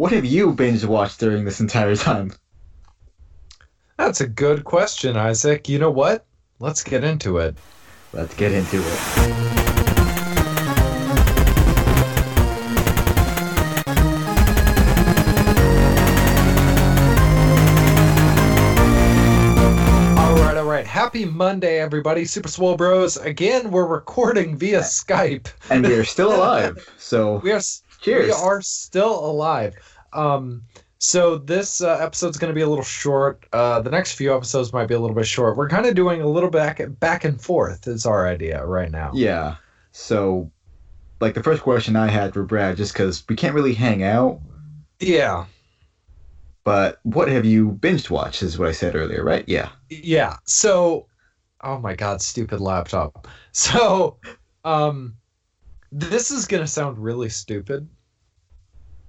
what have you binge watched during this entire time? That's a good question, Isaac. You know what? Let's get into it. Let's get into it. All right, all right. Happy Monday, everybody. Super Swole Bros. Again, we're recording via Skype. And we are still alive. So We are cheers. we are still alive. Um, so this uh, episode's going to be a little short. Uh, the next few episodes might be a little bit short. We're kind of doing a little back back and forth. Is our idea right now. Yeah. So, like the first question I had for Brad, just because we can't really hang out, Yeah. but what have you binged watched? Is what I said earlier, right? Yeah. Yeah. So, oh my God, stupid laptop. So, um, this is gonna sound really stupid,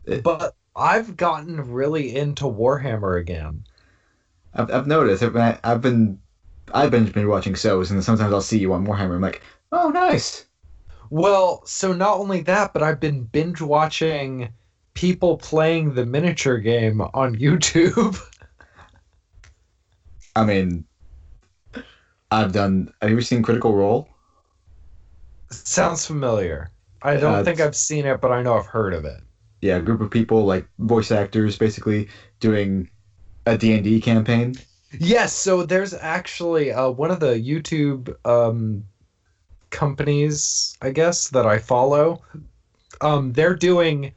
It- but I've gotten really into Warhammer again. I've, I've noticed. I've been, I've been, I've been been watching shows, and sometimes I'll see you on Warhammer. I'm like, oh, nice. Well, so not only that, but I've been binge watching people playing the miniature game on YouTube. I mean, I've done. Have you ever seen Critical Role? Sounds familiar. I don't Uh, think I've seen it, but I know I've heard of it. Yeah, a group of people like voice actors, basically doing a D and D campaign. Yes, so there's actually uh, one of the YouTube um, companies, I guess, that I follow. Um, they're doing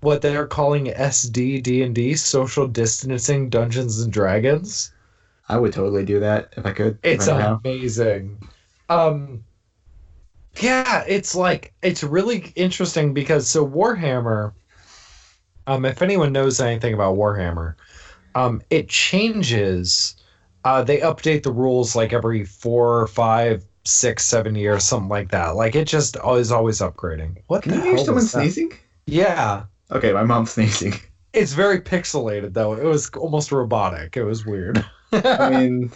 what they're calling SD D&D, Social Distancing Dungeons and Dragons. I would totally do that if I could. It's right amazing. Um, yeah, it's like it's really interesting because so Warhammer. Um, if anyone knows anything about Warhammer, um, it changes. Uh, they update the rules like every four, five, six, seven years, something like that. Like it just is always upgrading. What Can you hear someone sneezing? Yeah, Okay, my mom's sneezing. it's very pixelated though. It was almost robotic. It was weird. I mean,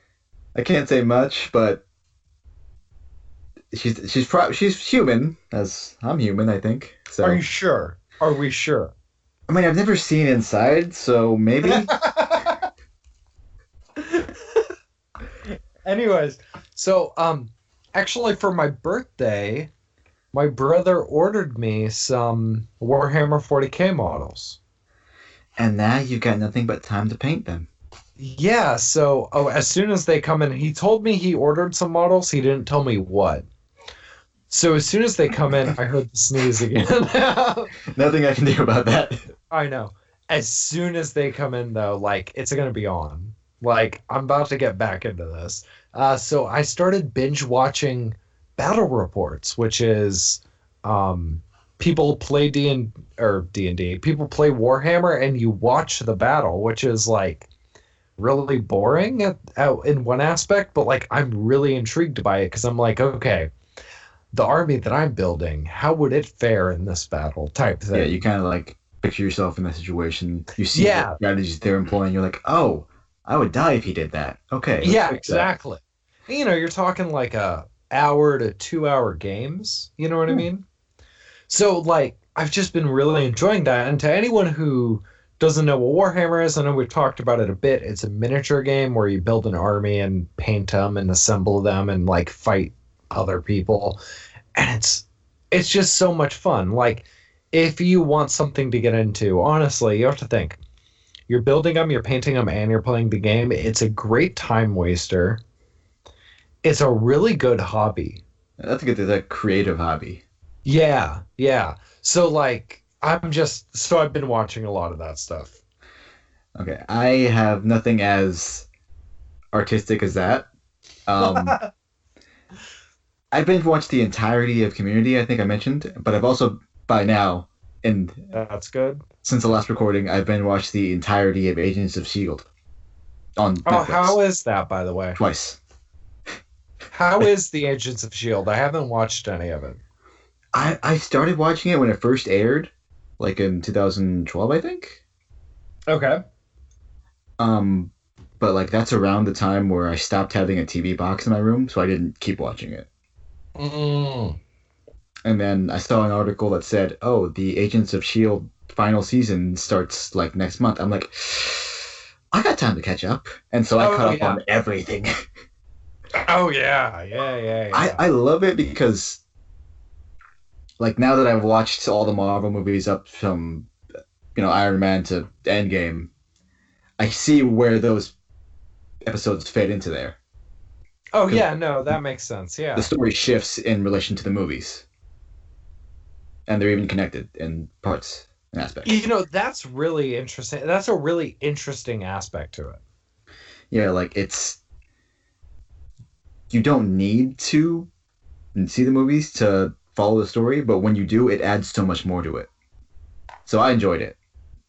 I can't say much, but she's she's pro- she's human, as I'm human, I think. So Are you sure? Are we sure? I mean, I've never seen inside, so maybe. Anyways, so um actually for my birthday, my brother ordered me some Warhammer 40K models. and now you've got nothing but time to paint them. Yeah, so oh as soon as they come in, he told me he ordered some models, he didn't tell me what. So as soon as they come in, I heard the sneeze again. Nothing I can do about that. I know. As soon as they come in, though, like it's gonna be on. Like I'm about to get back into this. Uh, so I started binge watching battle reports, which is um, people play D and or D and D. People play Warhammer, and you watch the battle, which is like really boring at, at, in one aspect, but like I'm really intrigued by it because I'm like, okay, the army that I'm building, how would it fare in this battle? Type thing. Yeah, you kind of like picture yourself in that situation. You see Yeah. the strategies they're employing. You're like, oh, I would die if he did that. Okay. yeah fix that. exactly you know you're talking like a hour to two hour games you know what i Hmm. mean so like i've just been really enjoying that and to anyone who doesn't know what warhammer is i know we've talked about it a bit it's a miniature game where you build an army and paint them and assemble them and like fight other people and it's it's just so much fun like if you want something to get into honestly you have to think you're building them, you're painting them, and you're playing the game. It's a great time waster. It's a really good hobby. That's a good. That's a creative hobby. Yeah, yeah. So like, I'm just so I've been watching a lot of that stuff. Okay, I have nothing as artistic as that. Um, I've been watched the entirety of Community. I think I mentioned, but I've also by now, and That's good. since the last recording, I've been watched the entirety of Agents of Shield on Oh, Netflix how is that, by the way? twice. How is the Agents of Shield? I haven't watched any of it. I I started watching it when it first aired, like in 2012, I think. Okay. Um, but like that's around the time where I stopped having a TV box in my room, so I didn't keep watching it. Mm. And then I saw an article that said, "Oh, the Agents of Shield final season starts like next month. I'm like, I got time to catch up, and so I Oh, caught up yeah. on everything. Oh yeah, yeah, yeah. yeah. I, I love it because like now that I've watched all the Marvel movies up from you know Iron Man to Endgame, I see where those episodes fit into there. Oh yeah, no, that makes sense. Yeah. The story shifts in relation to the movies. And they're even connected in parts and aspects. You know, that's really interesting. That's a really interesting aspect to it. Yeah, like it's you don't need to see the movies to follow the story, but when you do, it adds so much more to it. So I enjoyed it,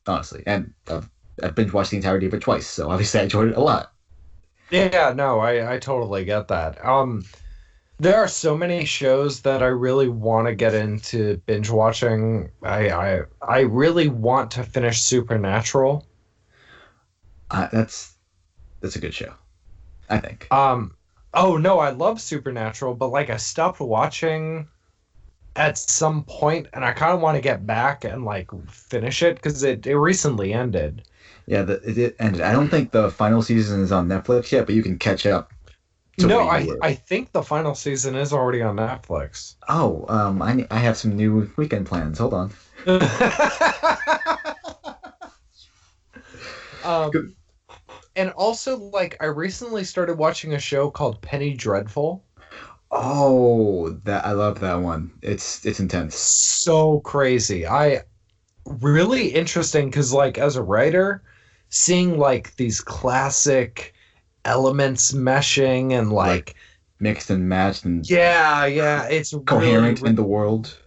honestly, and I've, I've binge watched the entirety of it twice, so obviously I enjoyed it a lot. Yeah, no, I I totally get that. Um there are so many shows that I really want to get into binge watching. I I I really want to finish Supernatural. Uh, that's that's a good show, I think. Um oh no, I love Supernatural, but like I stopped watching at some point and I kind of want to get back and like finish it cuz it it recently ended. Yeah, the, it, it ended. I don't think the final season is on Netflix yet, but you can catch up. no, I were. I think the final season is already on Netflix. Oh, um, I I have some new weekend plans. Hold on. um, and also, like, I recently started watching a show called Penny Dreadful. Oh, that I love that one. It's it's intense. So crazy. I really interesting because, like, as a writer, seeing like these classic elements meshing and like, Mixed and matched and yeah, yeah, it's coherent really, in the world.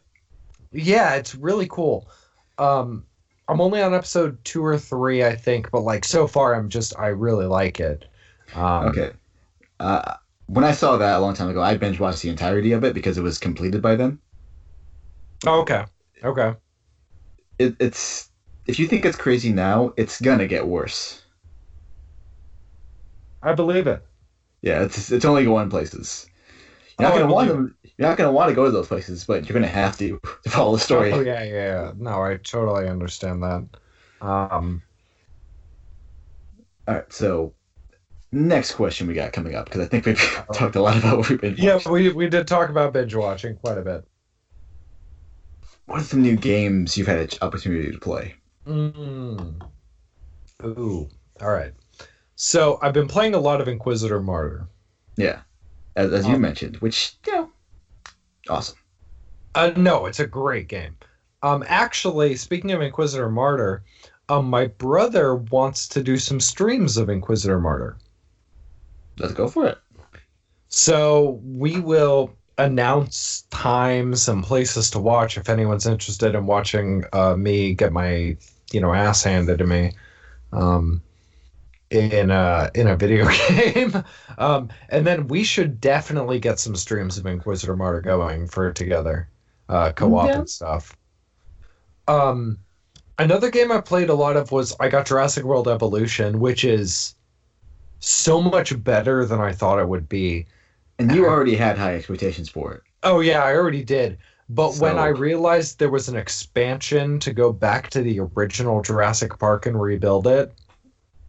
Yeah, it's really cool. Um, I'm only on episode two or three, I think, but like so far, I'm just I really like it. Um, Okay. Uh, when I saw that a long time ago, I binge watched the entirety of it because it was completed by then. oh, okay. Okay. It, it's if you think it's crazy now, it's gonna get worse. I believe it. Yeah, it's it's only going places. You're not Oh, gonna want them. You're not gonna want to go to those places, but you're gonna have to to follow the story. Oh yeah, yeah, yeah. No, I totally understand that. Um, All right, so next question we got coming up because I think we've talked a lot about what we've been. yeah, watching. we we did talk about binge watching quite a bit. What are some new games you've had an opportunity to play? Mm. Ooh. All right. So I've been playing a lot of Inquisitor Martyr. Yeah, as, as you Um, mentioned, which you know, awesome. Uh, no, it's a great game. Um, actually, speaking of Inquisitor Martyr, um, my brother wants to do some streams of Inquisitor Martyr. Let's go for it. So we will announce times and places to watch if anyone's interested in watching uh, me get my you know ass handed to me um, in a in a video game. um, and then we should definitely get some streams of Inquisitor Martyr going for together, uh, co-op Yeah. and stuff. Um, another game I played a lot of was I got Jurassic World Evolution, which is so much better than I thought it would be. And you already had high expectations for it. Oh yeah, I already did. But when I realized there was an expansion to go back to the original Jurassic Park and rebuild it,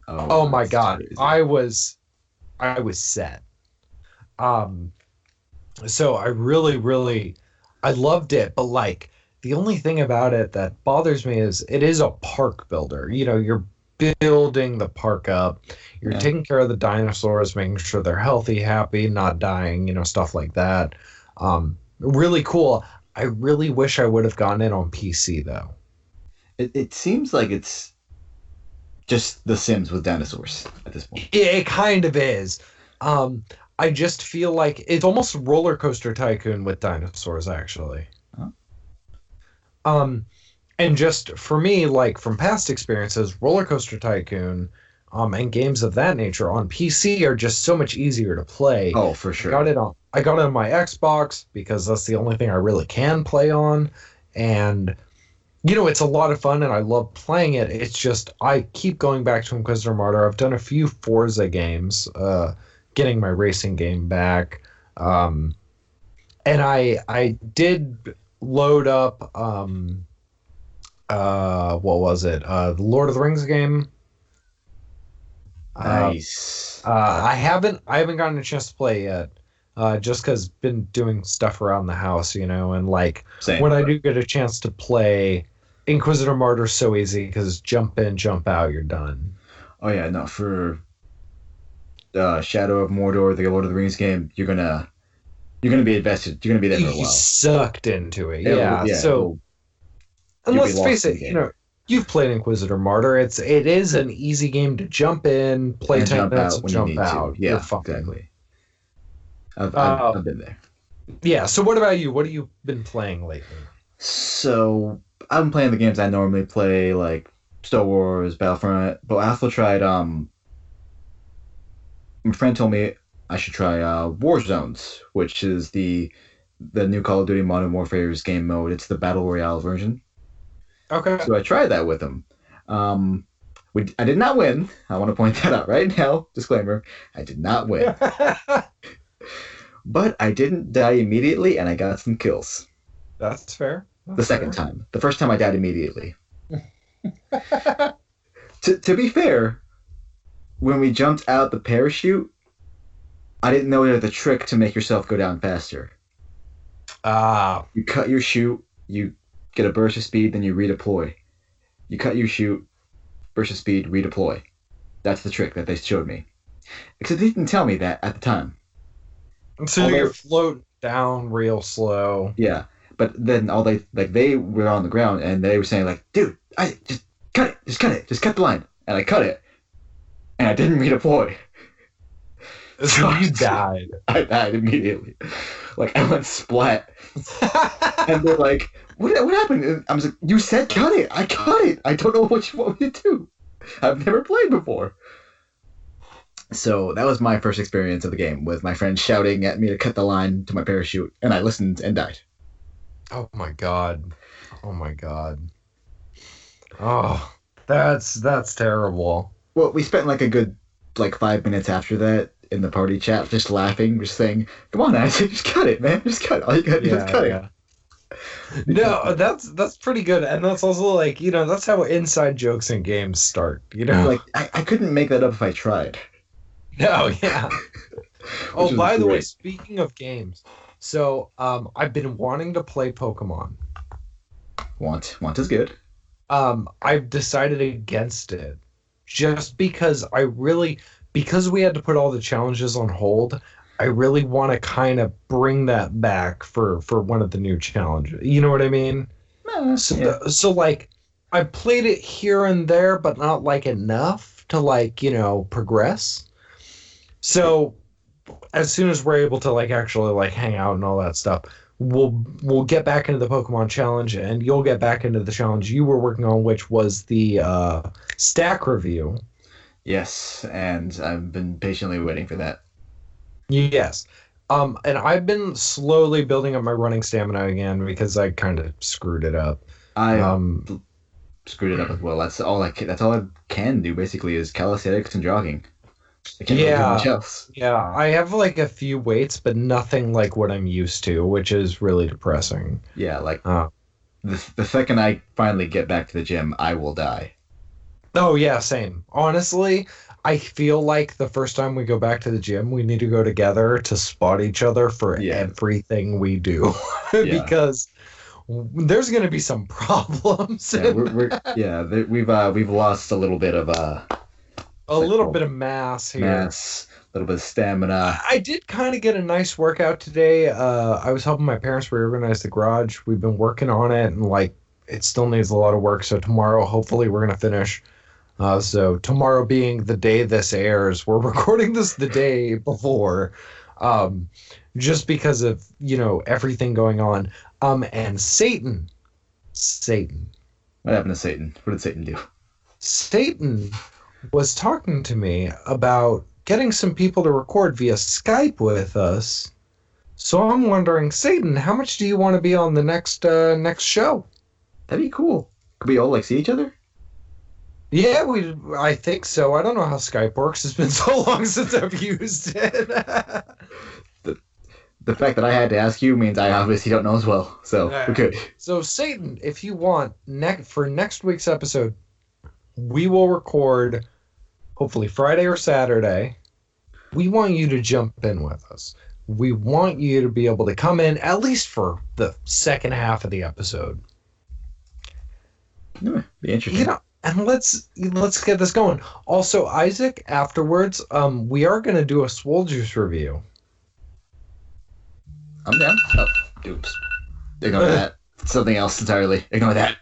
oh my god, crazy. I was I was set. Um so I really really I loved it, but like the only thing about it that bothers me is it is a park builder. You know, you're building the park up. You're Yeah. taking care of the dinosaurs, making sure they're healthy, happy, not dying, you know, stuff like that. Um, really cool. I really wish I would have gotten it on PC though. It, it seems like it's just The Sims with dinosaurs at this point. It, it kind of is. Um, I just feel like it's almost roller coaster tycoon with dinosaurs, actually. Huh. Um, and just for me, like from past experiences, roller coaster tycoon, um, and games of that nature on PC are just so much easier to play. Oh, for sure. I got it on. I got it on my Xbox because that's the only thing I really can play on, and you know it's a lot of fun and I love playing it. It's just I keep going back to Inquisitor Martyr. I've done a few Forza games, uh, getting my racing game back, um, and I I did load up um, uh, what was it? Uh, the Lord of the Rings game. Uh, Nice. Uh, I haven't I haven't gotten a chance to play yet. Uh, just because been doing stuff around the house, you know, and like Same. when I do get a chance to play, Inquisitor Martyr's so easy because jump in, jump out, you're done. Oh yeah, no, for uh, Shadow of Mordor, the Lord of the Rings game, you're gonna you're gonna be invested. You're gonna be there for a while. sucked into it, It'll- yeah. so and let's face it, you know, you've played Inquisitor Martyr. It's it is an easy game to jump in, play and ten jump minutes, out when jump you need out. to. Yeah, exactly. I've, Uh, I've, I've been there. Yeah. So what about you? What have you been playing lately? So I've been playing the games I normally play, like Star Wars, Battlefront, but I also tried. Um, my friend told me I should try uh, War Zones, which is the the new Call of Duty Modern Warfare's game mode. It's the battle royale version. Okay. So I tried that with him. Um, we, I did not win. I want to point that out right now. Disclaimer: I did not win, but I didn't die immediately, and I got some kills. That's fair. the second time. The first time I died immediately. to, to be fair, when we jumped out the parachute, I didn't know a trick to make yourself go down faster. Ah, You cut your chute, you get a burst of speed, then you redeploy. You cut your shoot, burst of speed, redeploy. That's the trick that they showed me. Except they didn't tell me that at the time. so Although- you're floating down real slow. Yeah. But then all they like they were on the ground and they were saying like, dude, I just cut it, just cut it, just cut the line. And I cut it. And I didn't redeploy. So you died. I died immediately. Like I went splat. And they're like, what, what happened? And I was like, you said cut it. I cut it. I don't know what you want me to do. I've never played before. So that was my first experience of the game with my friend shouting at me to cut the line to my parachute, and I listened and died. oh my god. Oh my god. Oh, that's that's terrible. Well, we spent like a good like five minutes after that in the party chat, just laughing, just saying, "Come on, Isaac, just cut it, man, just cut it. All you got to do is cut it." No, that's that's pretty good, and that's also like you know that's how inside jokes in games start. You know, Like I, I couldn't make that up if I tried. no, yeah. oh, by the way, speaking of games, so um, I've been wanting to play Pokemon. Want want is good. um I've decided against it just because I really because we had to put all the challenges on hold. I really want to kind of bring that back for for one of the new challenges. You know what I mean? So Yeah. so like I played it here and there but not like enough to like, you know, progress. So as soon as we're able to like actually like hang out and all that stuff, we'll we'll get back into the Pokemon challenge and you'll get back into the challenge you were working on which was the uh stack review. Yes, and I've been patiently waiting for that. Yes. Um and I've been slowly building up my running stamina again because I kind of screwed it up. I Um screwed it up as well. That's all I can, that's all I can do basically is calisthenics and jogging. I can't really do Yeah. much else. Yeah, I have like a few weights, but nothing like what I'm used to, which is really depressing. Yeah, like Uh, the, the second I finally get back to the gym, I will die. oh yeah, same. Honestly, I feel like the first time we go back to the gym, we need to go together to spot each other for Yeah. everything we do, Yeah. because there's gonna be some problems. Yeah, we're, we're, yeah we've uh, we've lost a little bit of uh, a little bit of mass here. mass, a little bit of stamina. I did kind of get a nice workout today. Uh, I was helping my parents reorganize the garage. We've been working on it, and like it still needs a lot of work. So tomorrow, hopefully, we're gonna finish. Uh, so tomorrow being the day this airs, we're recording this the day before, um, just because of you know everything going on. Um, and Satan, Satan, What happened to Satan? What did Satan do? Satan was talking to me about getting some people to record via Skype with us. So I'm wondering, Satan, how much do you want to be on the next uh, next show? That'd be cool. Could we all like see each other? Yeah, we. I think so. I don't know how Skype works. It's been so long since I've used it. the the fact that I had to ask you means I obviously don't know as well. So Yeah. we're good. So Satan, if you want next for next week's episode, we will record hopefully Friday or Saturday. We want you to jump in with us. We want you to be able to come in at least for the second half of the episode. Yeah, Be interesting. You know, and let's let's get this going. Also, Isaac, afterwards, um, we are gonna do a Swole Juice review. I'm down. Oh, oops. Ignore that. Something else entirely. Ignore that.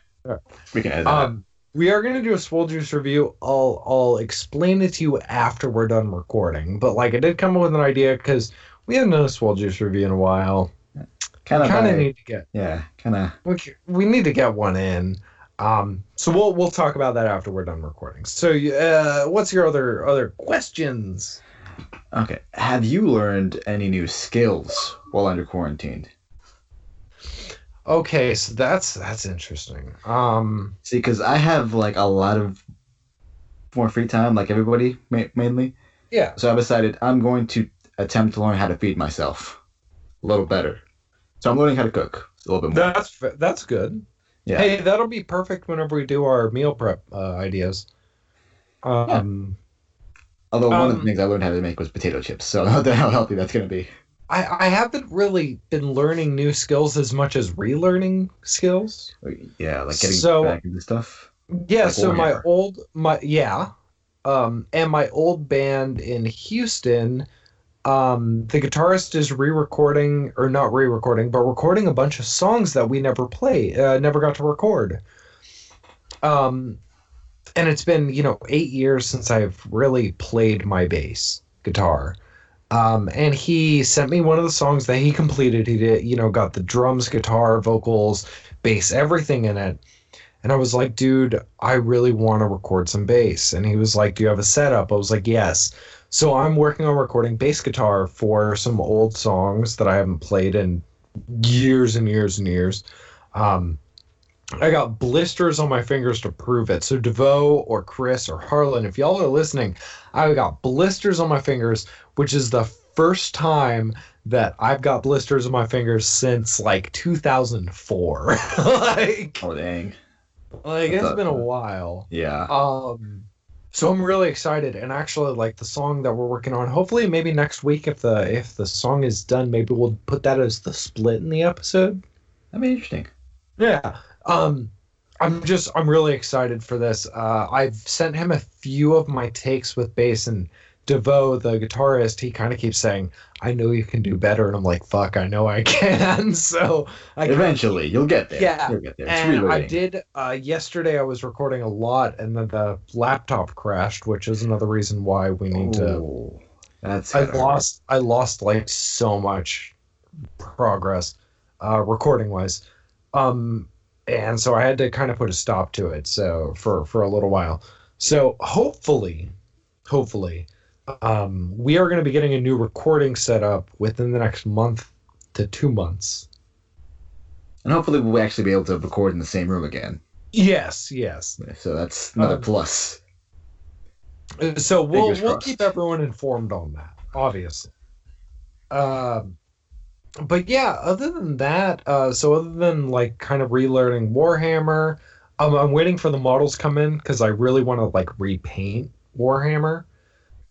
We can edit that. Um, we are gonna do a Swole Juice review. I'll I'll explain it to you after we're done recording. But like, I did come up with an idea because we haven't done a Swole Juice review in a while. Kind of. kind of need to get yeah. Kind of. we, we need to get one in. Um, so we'll we'll talk about that after we're done recording. So, uh, what's your other other questions? Okay. Have you learned any new skills while under quarantine? Okay, so that's that's interesting. Um, See, because I have like a lot of more free time, like everybody ma- mainly. yeah. So I decided I'm going to attempt to learn how to feed myself a little better. So I'm learning how to cook a little bit more. That's that's good. Yeah. Hey, that'll be perfect whenever we do our meal prep uh, ideas. Um, Although one of the um, things I learned how to make was potato chips, so I don't how healthy that's gonna be. I I haven't really been learning new skills as much as relearning skills. Yeah, like getting So- back into stuff. Yeah, Like so my old my yeah, um, and my old band in Houston, um, the guitarist is re-recording or not re-recording, but recording a bunch of songs that we never play, uh, never got to record. Um, and it's been you know eight years since I've really played my bass guitar. Um, and he sent me one of the songs that he completed. He did, you know, got the drums, guitar, vocals, bass, everything in it. And I was like, dude, I really want to record some bass. And he was like, Do you have a setup? I was like, Yes. So I'm working on recording bass guitar for some old songs that I haven't played in years and years and years. Um, I got blisters on my fingers to prove it. So DeVoe or Chris or Harlan, if y'all are listening, I got blisters on my fingers, which is the first time that I've got blisters on my fingers since like 2004. like Oh dang. Like it's been a while. Yeah. Um so I'm really excited and actually like the song that we're working on. Hopefully maybe next week if the if the song is done, maybe we'll put that as the split in the episode. That'd be interesting. Yeah. Um I'm just I'm really excited for this. Uh I've sent him a few of my takes with bass and DeVoe, the guitarist, he kind of keeps saying, I know you can do better. And I'm like, fuck, I know I can. so I Eventually, you'll get there. Yeah, You'll get there. It's and I did uh, yesterday. I was recording a lot, and then the laptop crashed, which is another reason why we need to. That's I gotta hurt. lost. I lost like so much progress, uh, recording wise, um, and so I had to kind of put a stop to it. So for for a little while. So hopefully, hopefully, um, we are going to be getting a new recording set up within the next month to two months. And hopefully, we'll actually be able to record in the same room again. Yes, yes. So that's another Um, plus. So we'll Fingers we'll crossed. keep everyone informed on that, obviously. Um, but yeah, other than that, uh, so other than like kind of relearning Warhammer, um, I'm waiting for the models come in because I really want to like repaint Warhammer,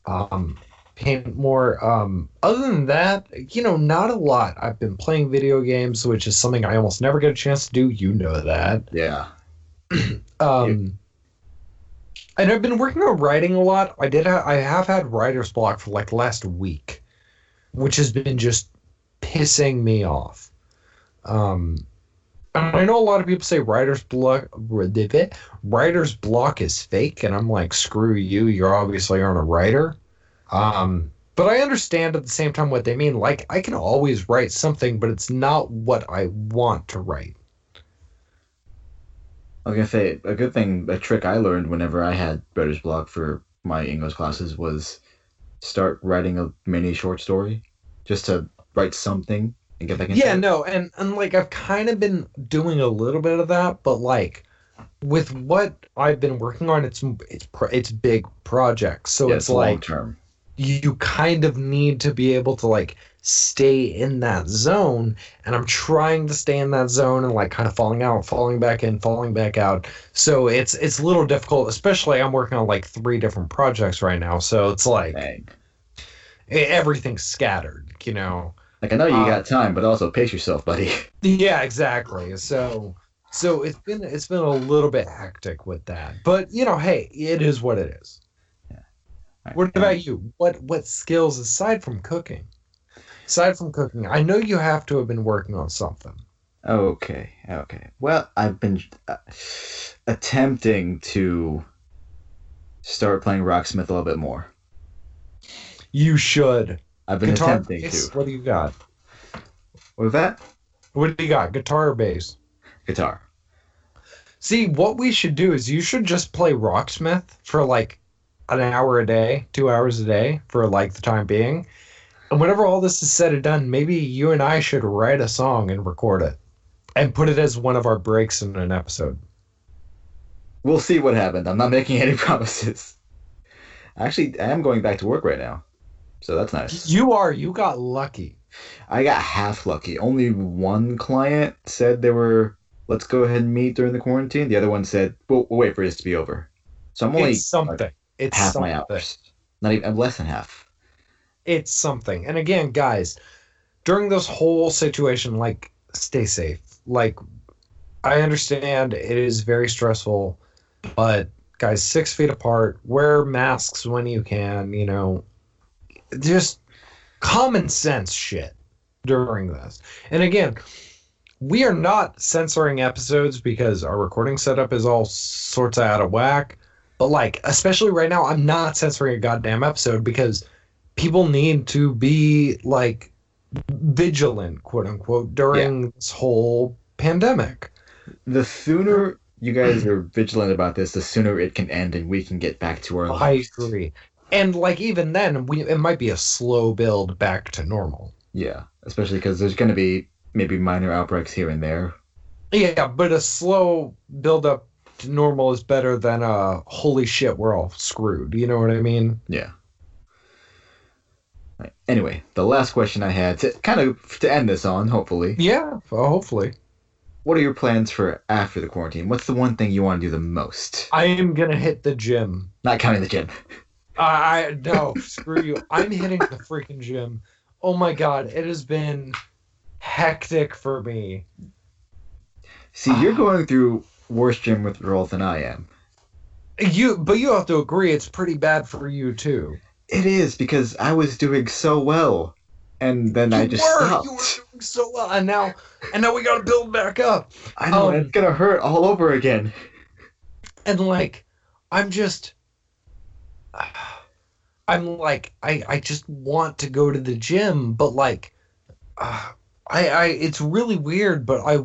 um, paint more. Um, other than that, you know, not a lot. I've been playing video games, which is something I almost never get a chance to do. You know that. Yeah. Um, and I've been working on writing a lot. I did. Ha- I have had writer's block for like last week, which has been just pissing me off. Um, I know a lot of people say writer's block. Writer's block is fake, and I'm like, screw you. You're obviously aren't a writer. Um, but I understand at the same time what they mean. Like, I can always write something, but it's not what I want to write. I was gonna say a good thing, a trick I learned whenever I had writer's block for my English classes was start writing a mini short story, just to write something and get back into yeah it. no and and like i've kind of been doing a little bit of that but like with what i've been working on it's it's it's big projects so Yeah, it's long like term. you kind of need to be able to like stay in that zone and I'm trying to stay in that zone and like kind of falling out, falling back in, falling back out. So it's it's a little difficult, especially I'm working on like three different projects right now. So it's like Dang. everything's scattered, you know. Like I know you Uh, got time, but also pace yourself, buddy. Yeah, exactly. So so it's been it's been a little bit hectic with that. But you know, hey, it is what it is. Yeah. What about you? What what skills aside from cooking? Aside from cooking, I know you have to have been working on something. Okay, okay. Well, I've been uh, attempting to start playing Rocksmith a little bit more. You should. I've been Guitar attempting bass? to. What do you got? What was that? What do you got? Guitar or bass? Guitar. See, what we should do is you should just play Rocksmith for like an hour a day, two hours a day for like the time being. And whenever all this is said and done, maybe you and I should write a song and record it and put it as one of our breaks in an episode. We'll see what happens. I'm not making any promises. Actually, I am going back to work right now, so that's nice. You are, you got lucky. I got half lucky. Only one client said they were, let's go ahead and meet during the quarantine. The other one said, we'll, we'll wait for this to be over. So I'm only it's something. It's half something. my hours. Not even I'm less than half. It's something. And again, guys, during this whole situation, like, stay safe. Like, I understand it is very stressful, but guys, six feet apart, wear masks when you can, you know, just common sense shit during this. And again, we are not censoring episodes because our recording setup is all sorts of out of whack. But like, especially right now, I'm not censoring a goddamn episode because people need to be like vigilant, quote unquote, during this whole pandemic. The sooner you guys are vigilant about this, the sooner it can end and we can get back to our lives. I agree. And like even then, we it might be a slow build back to normal. Yeah, especially because there's going to be maybe minor outbreaks here and there. Yeah, but a slow build up to normal is better than a holy shit, we're all screwed. You know what I mean? Yeah. Right. Anyway, the last question I had to kind of to end this on, hopefully. Yeah, well, hopefully. What are your plans for after the quarantine? What's the one thing you want to do the most? I am gonna hit the gym. Not counting the gym. I I- no, screw you. I'm hitting the freaking gym. Oh my god, it has been hectic for me. See, you're going through worse gym withdrawal than I am. You, but you have to agree, it's pretty bad for you too. It is because I was doing so well, and then I just were, stopped. you were doing so well, and now, and now we got to build back up. I know Um, it's gonna hurt all over again. and like i'm just i'm like i i just want to go to the gym but like uh, i i it's really weird but i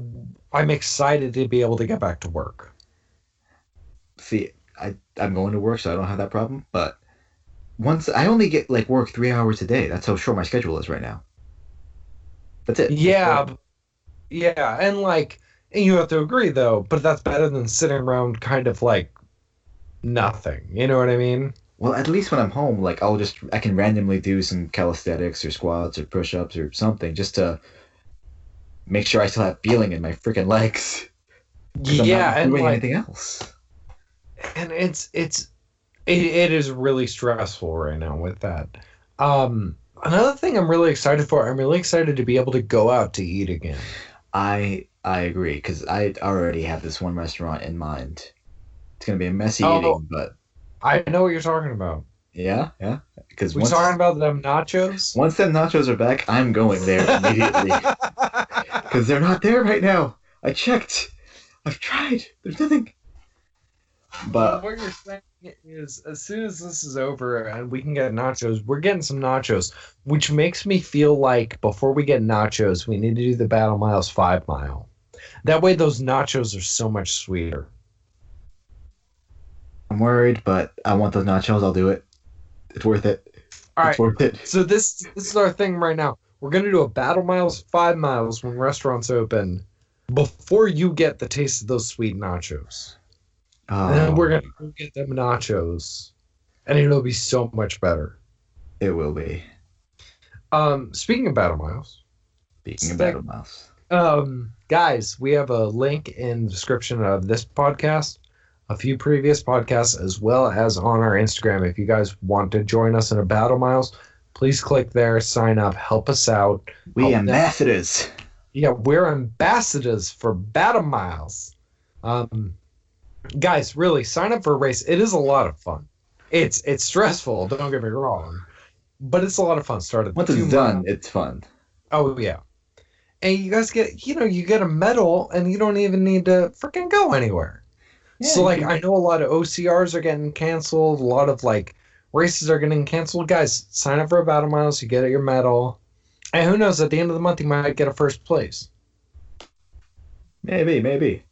i'm excited to be able to get back to work See, I I'm going to work, so I don't have that problem. But once I only get like work three hours a day. That's how short my schedule is right now. That's it. yeah b- yeah and like and you have to agree though but that's better than sitting around kind of like nothing you know what i mean Well, at least when I'm home, like I'll just I can randomly do some calisthenics or squats or push-ups or something just to make sure I still have feeling in my freaking legs. yeah and like anything else. and it's it's it, it is really stressful right now with that um another thing i'm really excited for i'm really excited to be able to go out to eat again I I agree because I already have this one restaurant in mind. It's gonna be a messy Oh. eating, but i know what you're talking about yeah, yeah. Because we once talking about them nachos once them nachos are back, I'm going there immediately because they're not there right now. I checked. I've tried. There's nothing. But what you're saying is as soon as this is over and we can get nachos we're getting some nachos which makes me feel like before we get nachos we need to do the battle miles five mile that way those nachos are so much sweeter I'm worried, but I want those nachos. I'll do it. It's worth it. all right it's worth it. So this this is our thing right now. We're gonna do a battle miles five miles when restaurants open before you get the taste of those sweet nachos. And then Oh, we're gonna go get them nachos. And it'll be so much better. It will be. Um, speaking of Battle Miles, Speaking of Battle miles. um, guys, we have a link in the description of this podcast, a few previous podcasts, as well as on our Instagram. If you guys want to join us in a Battle Miles, please click there, sign up, help us out. We ambassadors. Yeah, we're ambassadors for Battle Miles. Um, guys, really sign up for a race. It is a lot of fun. It's it's stressful. Don't get me wrong, but it's a lot of fun. Start at Once it's done, mile- it's fun. Oh yeah, and you guys get you know you get a medal, and you don't even need to freaking go anywhere. So like can- I know a lot of OCRs are getting canceled. A lot of like races are getting canceled. Guys, sign up for a Battle Miles. You get your medal, and who knows? At the end of the month, you might get a first place. Maybe, maybe.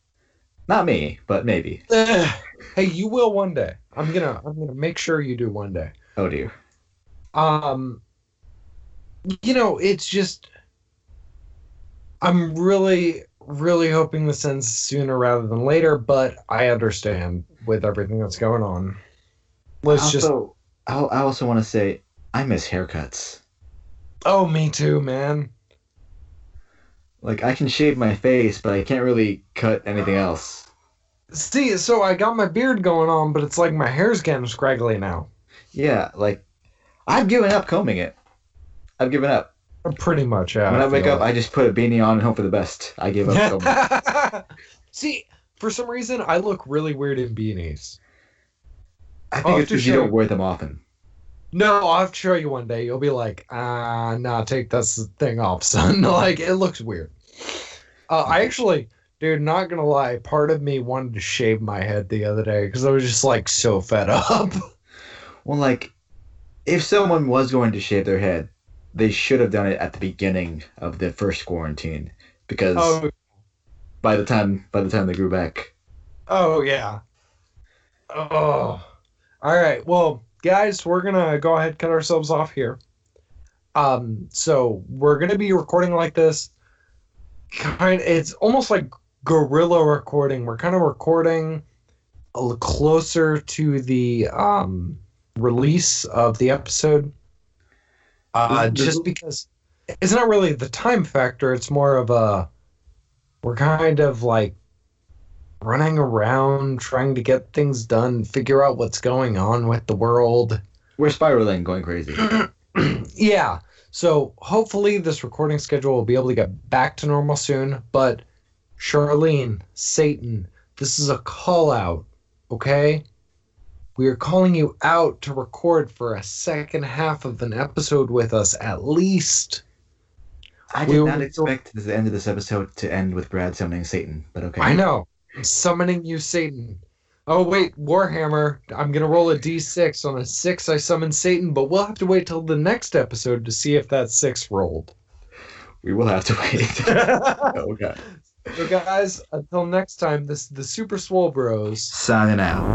Not me, but maybe. Ugh. hey, you will one day. I'm gonna I'm gonna make sure you do one day. Oh dear. Um you know, it's just I'm really really hoping this ends sooner rather than later, but I understand with everything that's going on. Let's just also, I I also want to say I miss haircuts. Oh, me too, man. Like I can shave my face, but I can't really cut anything else. See, so I got my beard going on, but it's like my hair's getting scraggly now. Yeah, like I've given up combing it. I've given up. Pretty much, yeah. when I wake feel up, I just put a beanie on and hope for the best. I give up combing. it. See, for some reason, I look really weird in beanies. I I'll think it's to because you don't wear them often. No, I'll have to show you one day. You'll be like, ah, nah, take this thing off, son. like, it looks weird. Uh, I actually, dude, not gonna lie, part of me wanted to shave my head the other day because I was just like so fed up. Well, like, if someone was going to shave their head, they should have done it at the beginning of the first quarantine, because oh, by the time by the time they grew back, oh yeah. Oh, all right. Well, guys, we're gonna go ahead and cut ourselves off here. Um, so we're gonna be recording like this. Kind, it's almost like guerrilla recording. We're kind of recording closer to the um release of the episode. Uh, just because it's not really the time factor. It's more of a we're kind of like running around trying to get things done, figure out what's going on with the world. we're spiraling, going crazy. yeah. So hopefully this recording schedule will be able to get back to normal soon. But Charlene, Satan, this is a call out, okay? We are calling you out to record for a second half of an episode with us at least. I did will- not expect the end of this episode to end with Brad summoning Satan, but okay. I know. I'm summoning you, Satan. Oh wait, Warhammer. I'm gonna roll a d6. On a six, I summon Satan, but we'll have to wait till the next episode to see if that six rolled. We will have to wait. so oh god. So guys, until next time, this the Super Swole Bros. Signing out.